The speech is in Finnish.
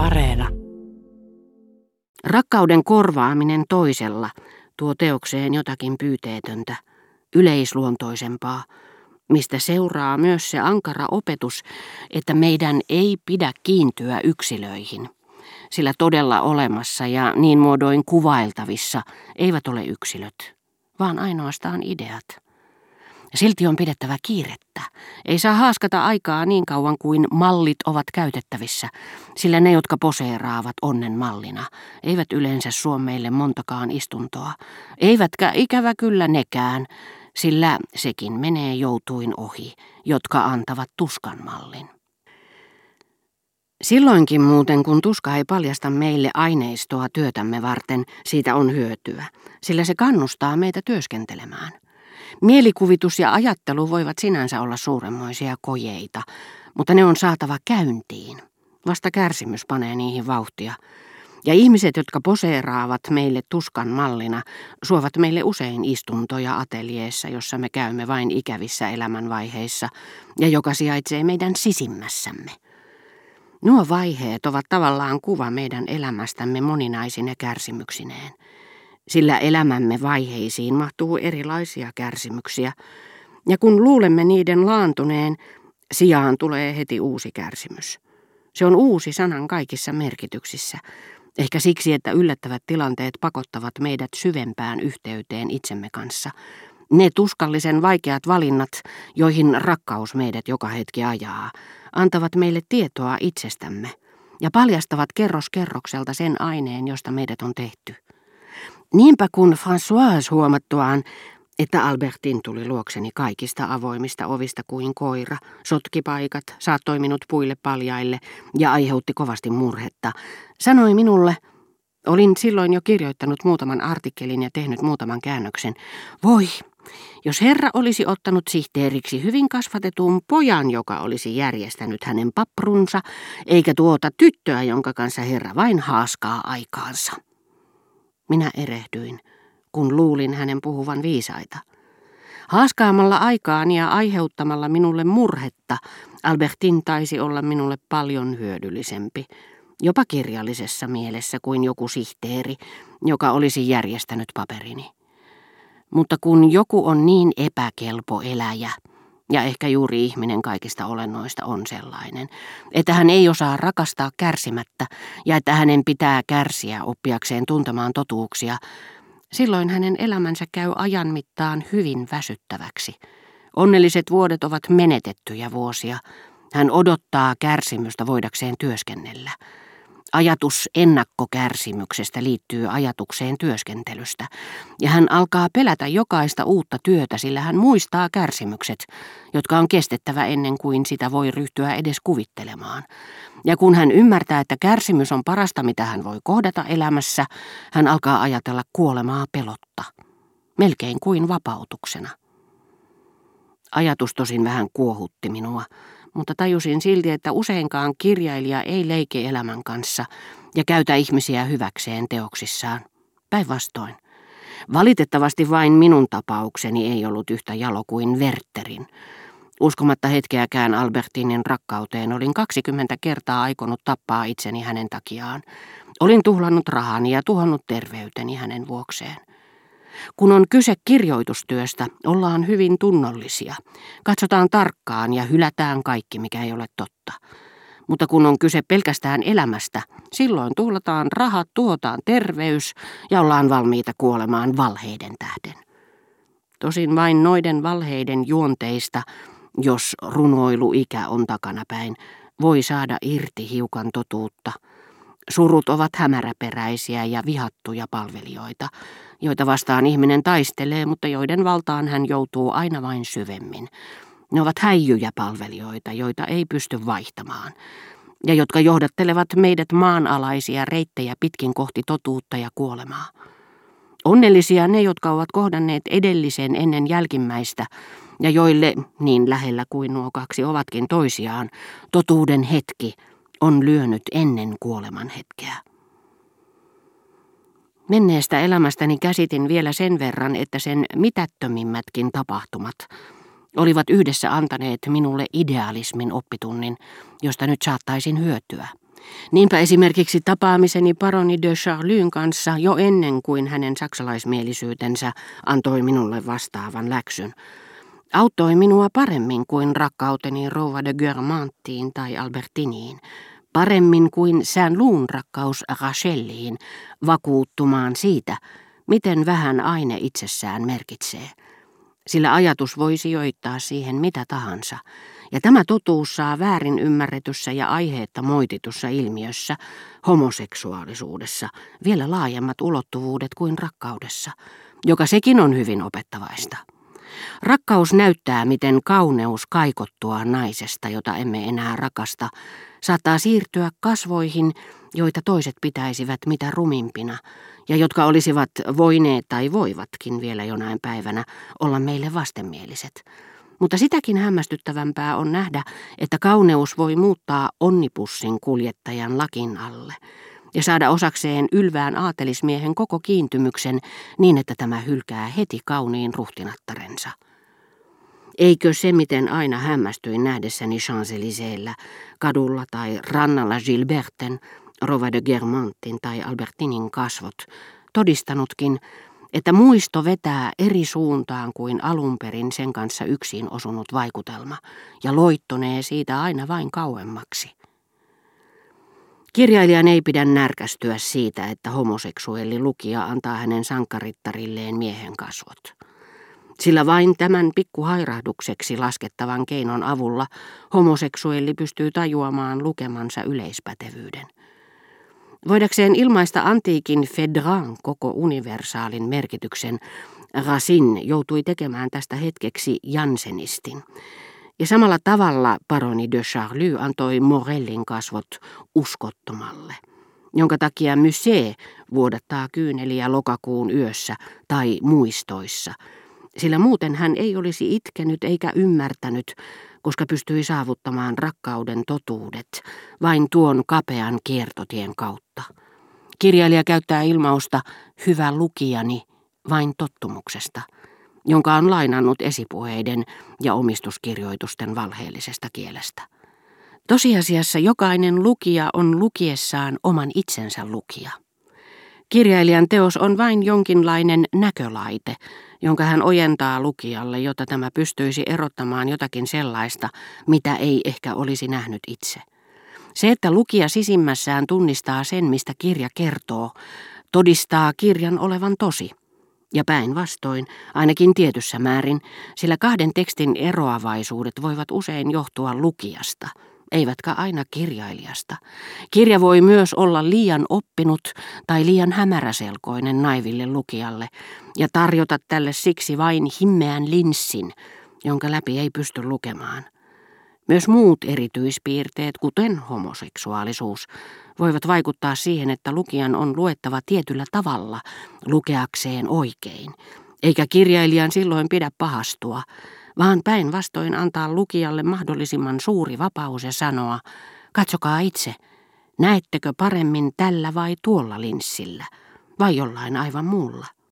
Areena. Rakkauden korvaaminen toisella tuo teokseen jotakin pyyteetöntä, yleisluontoisempaa, mistä seuraa myös se ankara opetus, että meidän ei pidä kiintyä yksilöihin, sillä todella olemassa ja niin muodoin kuvailtavissa eivät ole yksilöt, vaan ainoastaan ideat. Silti on pidettävä kiirettä. Ei saa haaskata aikaa niin kauan kuin mallit ovat käytettävissä, sillä ne, jotka poseeraavat onnen mallina, eivät yleensä suo meille montakaan istuntoa. Eivätkä ikävä kyllä nekään, sillä sekin menee joutuin ohi, jotka antavat tuskan mallin. Silloinkin muuten, kun tuska ei paljasta meille aineistoa työtämme varten, siitä on hyötyä, sillä se kannustaa meitä työskentelemään. Mielikuvitus ja ajattelu voivat sinänsä olla suuremmoisia kojeita, mutta ne on saatava käyntiin. Vasta kärsimys panee niihin vauhtia. Ja ihmiset, jotka poseeraavat meille tuskan mallina, suovat meille usein istuntoja ateljeessa, jossa me käymme vain ikävissä elämänvaiheissa ja joka sijaitsee meidän sisimmässämme. Nuo vaiheet ovat tavallaan kuva meidän elämästämme moninaisine kärsimyksineen sillä elämämme vaiheisiin mahtuu erilaisia kärsimyksiä, ja kun luulemme niiden laantuneen, sijaan tulee heti uusi kärsimys. Se on uusi sanan kaikissa merkityksissä, ehkä siksi, että yllättävät tilanteet pakottavat meidät syvempään yhteyteen itsemme kanssa. Ne tuskallisen vaikeat valinnat, joihin rakkaus meidät joka hetki ajaa, antavat meille tietoa itsestämme ja paljastavat kerros kerrokselta sen aineen, josta meidät on tehty. Niinpä kun François huomattuaan, että Albertin tuli luokseni kaikista avoimista ovista kuin koira, sotki paikat, saattoi minut puille paljaille ja aiheutti kovasti murhetta, sanoi minulle, olin silloin jo kirjoittanut muutaman artikkelin ja tehnyt muutaman käännöksen, voi, jos herra olisi ottanut sihteeriksi hyvin kasvatetun pojan, joka olisi järjestänyt hänen paprunsa, eikä tuota tyttöä, jonka kanssa herra vain haaskaa aikaansa. Minä erehdyin, kun luulin hänen puhuvan viisaita. Haaskaamalla aikaan ja aiheuttamalla minulle murhetta, Albertin taisi olla minulle paljon hyödyllisempi, jopa kirjallisessa mielessä kuin joku sihteeri, joka olisi järjestänyt paperini. Mutta kun joku on niin epäkelpo eläjä, ja ehkä juuri ihminen kaikista olennoista on sellainen, että hän ei osaa rakastaa kärsimättä ja että hänen pitää kärsiä oppiakseen tuntemaan totuuksia. Silloin hänen elämänsä käy ajan mittaan hyvin väsyttäväksi. Onnelliset vuodet ovat menetettyjä vuosia. Hän odottaa kärsimystä voidakseen työskennellä. Ajatus ennakkokärsimyksestä liittyy ajatukseen työskentelystä, ja hän alkaa pelätä jokaista uutta työtä, sillä hän muistaa kärsimykset, jotka on kestettävä ennen kuin sitä voi ryhtyä edes kuvittelemaan. Ja kun hän ymmärtää, että kärsimys on parasta, mitä hän voi kohdata elämässä, hän alkaa ajatella kuolemaa pelotta, melkein kuin vapautuksena. Ajatus tosin vähän kuohutti minua mutta tajusin silti, että useinkaan kirjailija ei leike elämän kanssa ja käytä ihmisiä hyväkseen teoksissaan. Päinvastoin. Valitettavasti vain minun tapaukseni ei ollut yhtä jalo kuin Werterin. Uskomatta hetkeäkään Albertinin rakkauteen olin 20 kertaa aikonut tappaa itseni hänen takiaan. Olin tuhlannut rahani ja tuhannut terveyteni hänen vuokseen. Kun on kyse kirjoitustyöstä, ollaan hyvin tunnollisia. Katsotaan tarkkaan ja hylätään kaikki, mikä ei ole totta. Mutta kun on kyse pelkästään elämästä, silloin tuhlataan rahat, tuotaan terveys ja ollaan valmiita kuolemaan valheiden tähden. Tosin vain noiden valheiden juonteista, jos runoiluikä on takanapäin, voi saada irti hiukan totuutta. Surut ovat hämäräperäisiä ja vihattuja palvelijoita, joita vastaan ihminen taistelee, mutta joiden valtaan hän joutuu aina vain syvemmin. Ne ovat häijyjä palvelijoita, joita ei pysty vaihtamaan, ja jotka johdattelevat meidät maanalaisia reittejä pitkin kohti totuutta ja kuolemaa. Onnellisia ne, jotka ovat kohdanneet edellisen ennen jälkimmäistä, ja joille, niin lähellä kuin nuo kaksi ovatkin toisiaan, totuuden hetki on lyönyt ennen kuoleman hetkeä. Menneestä elämästäni käsitin vielä sen verran, että sen mitättömimmätkin tapahtumat olivat yhdessä antaneet minulle idealismin oppitunnin, josta nyt saattaisin hyötyä. Niinpä esimerkiksi tapaamiseni paroni de Charlyn kanssa jo ennen kuin hänen saksalaismielisyytensä antoi minulle vastaavan läksyn. Auttoi minua paremmin kuin rakkauteni rouva de Guermantiin tai Albertiniin, paremmin kuin sään luun rakkaus Rachelliin, vakuuttumaan siitä, miten vähän aine itsessään merkitsee. Sillä ajatus voi sijoittaa siihen mitä tahansa, ja tämä totuus saa väärin ymmärretyssä ja aiheetta moititussa ilmiössä, homoseksuaalisuudessa, vielä laajemmat ulottuvuudet kuin rakkaudessa, joka sekin on hyvin opettavaista. Rakkaus näyttää, miten kauneus kaikottua naisesta, jota emme enää rakasta, saattaa siirtyä kasvoihin, joita toiset pitäisivät mitä rumimpina, ja jotka olisivat voineet tai voivatkin vielä jonain päivänä olla meille vastenmieliset. Mutta sitäkin hämmästyttävämpää on nähdä, että kauneus voi muuttaa onnipussin kuljettajan lakin alle ja saada osakseen ylvään aatelismiehen koko kiintymyksen niin, että tämä hylkää heti kauniin ruhtinattarensa. Eikö se, miten aina hämmästyin nähdessäni Champs-Élysées'llä, kadulla tai rannalla Gilberten, Rova de Germantin tai Albertinin kasvot, todistanutkin, että muisto vetää eri suuntaan kuin alunperin sen kanssa yksin osunut vaikutelma ja loittonee siitä aina vain kauemmaksi. Kirjailijan ei pidä närkästyä siitä, että homoseksuelli lukija antaa hänen sankarittarilleen miehen kasvot. Sillä vain tämän pikkuhairahdukseksi laskettavan keinon avulla homoseksuelli pystyy tajuamaan lukemansa yleispätevyyden. Voidakseen ilmaista antiikin Fedran koko universaalin merkityksen, Racine joutui tekemään tästä hetkeksi Jansenistin. Ja samalla tavalla paroni de Charlie antoi Morellin kasvot uskottomalle, jonka takia Musée vuodattaa kyyneliä lokakuun yössä tai muistoissa – sillä muuten hän ei olisi itkenyt eikä ymmärtänyt, koska pystyi saavuttamaan rakkauden totuudet vain tuon kapean kiertotien kautta. Kirjailija käyttää ilmausta hyvä lukijani vain tottumuksesta, jonka on lainannut esipuheiden ja omistuskirjoitusten valheellisesta kielestä. Tosiasiassa jokainen lukija on lukiessaan oman itsensä lukija. Kirjailijan teos on vain jonkinlainen näkölaite, jonka hän ojentaa lukijalle, jotta tämä pystyisi erottamaan jotakin sellaista, mitä ei ehkä olisi nähnyt itse. Se, että lukija sisimmässään tunnistaa sen, mistä kirja kertoo, todistaa kirjan olevan tosi. Ja päinvastoin, ainakin tietyssä määrin, sillä kahden tekstin eroavaisuudet voivat usein johtua lukijasta – eivätkä aina kirjailijasta. Kirja voi myös olla liian oppinut tai liian hämäräselkoinen naiville lukijalle ja tarjota tälle siksi vain himmeän linssin, jonka läpi ei pysty lukemaan. Myös muut erityispiirteet, kuten homoseksuaalisuus, voivat vaikuttaa siihen, että lukijan on luettava tietyllä tavalla lukeakseen oikein, eikä kirjailijan silloin pidä pahastua, vaan päinvastoin antaa lukijalle mahdollisimman suuri vapaus ja sanoa, katsokaa itse, näettekö paremmin tällä vai tuolla linssillä, vai jollain aivan muulla.